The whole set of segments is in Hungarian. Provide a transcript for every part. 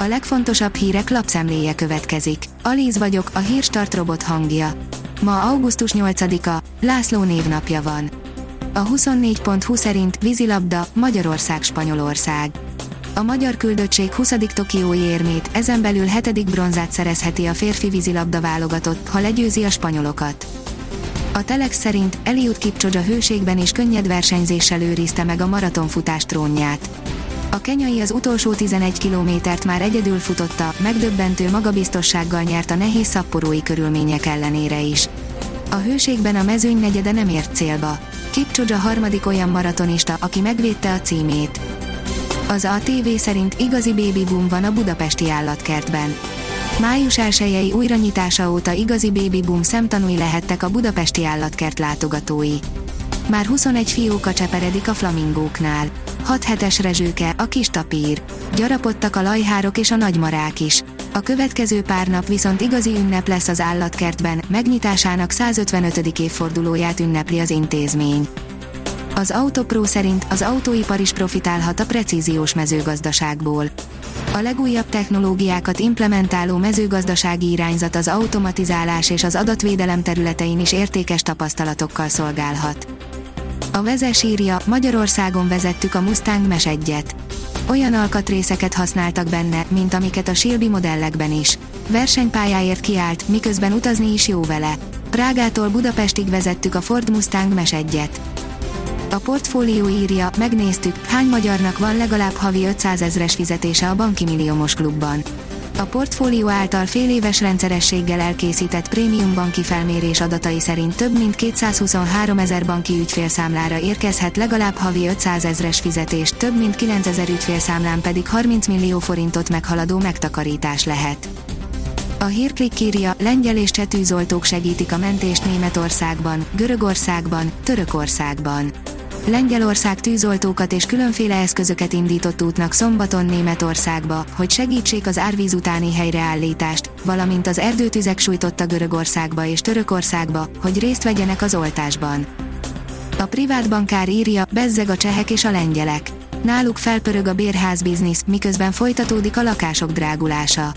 A legfontosabb hírek lapszemléje következik. Alíz vagyok, a hírstart robot hangja. Ma augusztus 8-a, László névnapja van. A 24.20 szerint vízilabda, Magyarország-Spanyolország. A magyar küldöttség 20. Tokiói érmét, ezen belül 7. bronzát szerezheti a férfi vízilabda válogatott, ha legyőzi a spanyolokat. A Telex szerint Eliud Kipchoge hőségben és könnyed versenyzéssel őrizte meg a maratonfutás trónját. A kenyai az utolsó 11 kilométert már egyedül futotta, megdöbbentő magabiztossággal nyert a nehéz szapporói körülmények ellenére is. A hőségben a mezőny negyede nem ért célba. Kipchoge harmadik olyan maratonista, aki megvédte a címét. Az ATV szerint igazi baby boom van a budapesti állatkertben. Május 1 újranyitása óta igazi baby boom szemtanúi lehettek a budapesti állatkert látogatói. Már 21 fióka cseperedik a flamingóknál. 6 hetes rezsőke, a kis tapír. Gyarapodtak a lajhárok és a nagymarák is. A következő pár nap viszont igazi ünnep lesz az állatkertben, megnyitásának 155. évfordulóját ünnepli az intézmény. Az Autopro szerint az autóipar is profitálhat a precíziós mezőgazdaságból. A legújabb technológiákat implementáló mezőgazdasági irányzat az automatizálás és az adatvédelem területein is értékes tapasztalatokkal szolgálhat. A vezes írja, Magyarországon vezettük a Mustang mes egyet. Olyan alkatrészeket használtak benne, mint amiket a Silbi modellekben is. Versenypályáért kiállt, miközben utazni is jó vele. Prágától Budapestig vezettük a Ford Mustang mes egyet. A portfólió írja, megnéztük, hány magyarnak van legalább havi 500 ezres fizetése a Banki Milliómos Klubban. A portfólió által fél éves rendszerességgel elkészített prémium banki felmérés adatai szerint több mint 223 ezer banki ügyfélszámlára érkezhet legalább havi 500 ezres fizetés, több mint 9 ezer ügyfélszámlán pedig 30 millió forintot meghaladó megtakarítás lehet. A hírklik írja, lengyel és csetűzoltók segítik a mentést Németországban, Görögországban, Törökországban. Lengyelország tűzoltókat és különféle eszközöket indított útnak szombaton Németországba, hogy segítsék az árvíz utáni helyreállítást, valamint az erdőtüzek sújtotta Görögországba és Törökországba, hogy részt vegyenek az oltásban. A privát bankár írja, bezzeg a csehek és a lengyelek. Náluk felpörög a bérház biznisz, miközben folytatódik a lakások drágulása.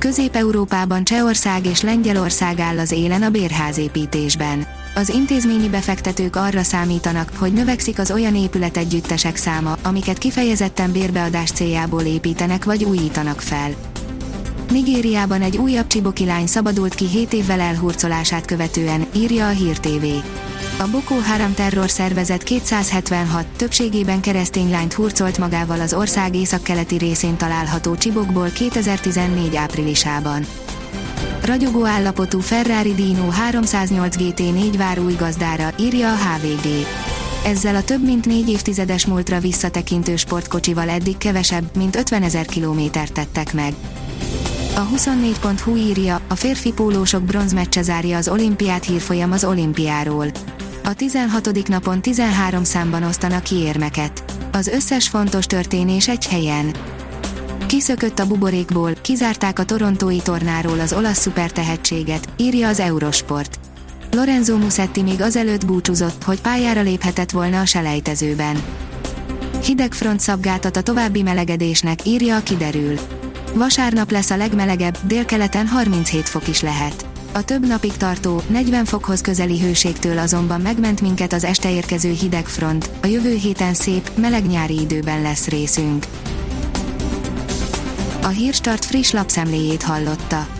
Közép-Európában Csehország és Lengyelország áll az élen a bérházépítésben az intézményi befektetők arra számítanak, hogy növekszik az olyan épületegyüttesek száma, amiket kifejezetten bérbeadás céljából építenek vagy újítanak fel. Nigériában egy újabb csiboki lány szabadult ki 7 évvel elhurcolását követően, írja a Hír TV. A Boko Haram terror szervezet 276, többségében keresztény lányt hurcolt magával az ország északkeleti részén található Csibokból 2014 áprilisában. Ragyogó állapotú Ferrari Dino 308 GT4 vár új gazdára, írja a HVG. Ezzel a több mint négy évtizedes múltra visszatekintő sportkocsival eddig kevesebb, mint 50 ezer kilométert tettek meg. A 24.hu írja, a férfi pólósok bronzmeccse zárja az olimpiát hírfolyam az olimpiáról. A 16. napon 13 számban osztanak ki érmeket. Az összes fontos történés egy helyen. Kiszökött a buborékból, kizárták a torontói tornáról az olasz szupertehetséget, írja az Eurosport. Lorenzo Musetti még azelőtt búcsúzott, hogy pályára léphetett volna a selejtezőben. Hideg front szabgátat a további melegedésnek, írja a kiderül. Vasárnap lesz a legmelegebb, délkeleten 37 fok is lehet. A több napig tartó, 40 fokhoz közeli hőségtől azonban megment minket az este érkező hideg front, a jövő héten szép, meleg nyári időben lesz részünk. A Hírstart friss lapszemléjét hallotta.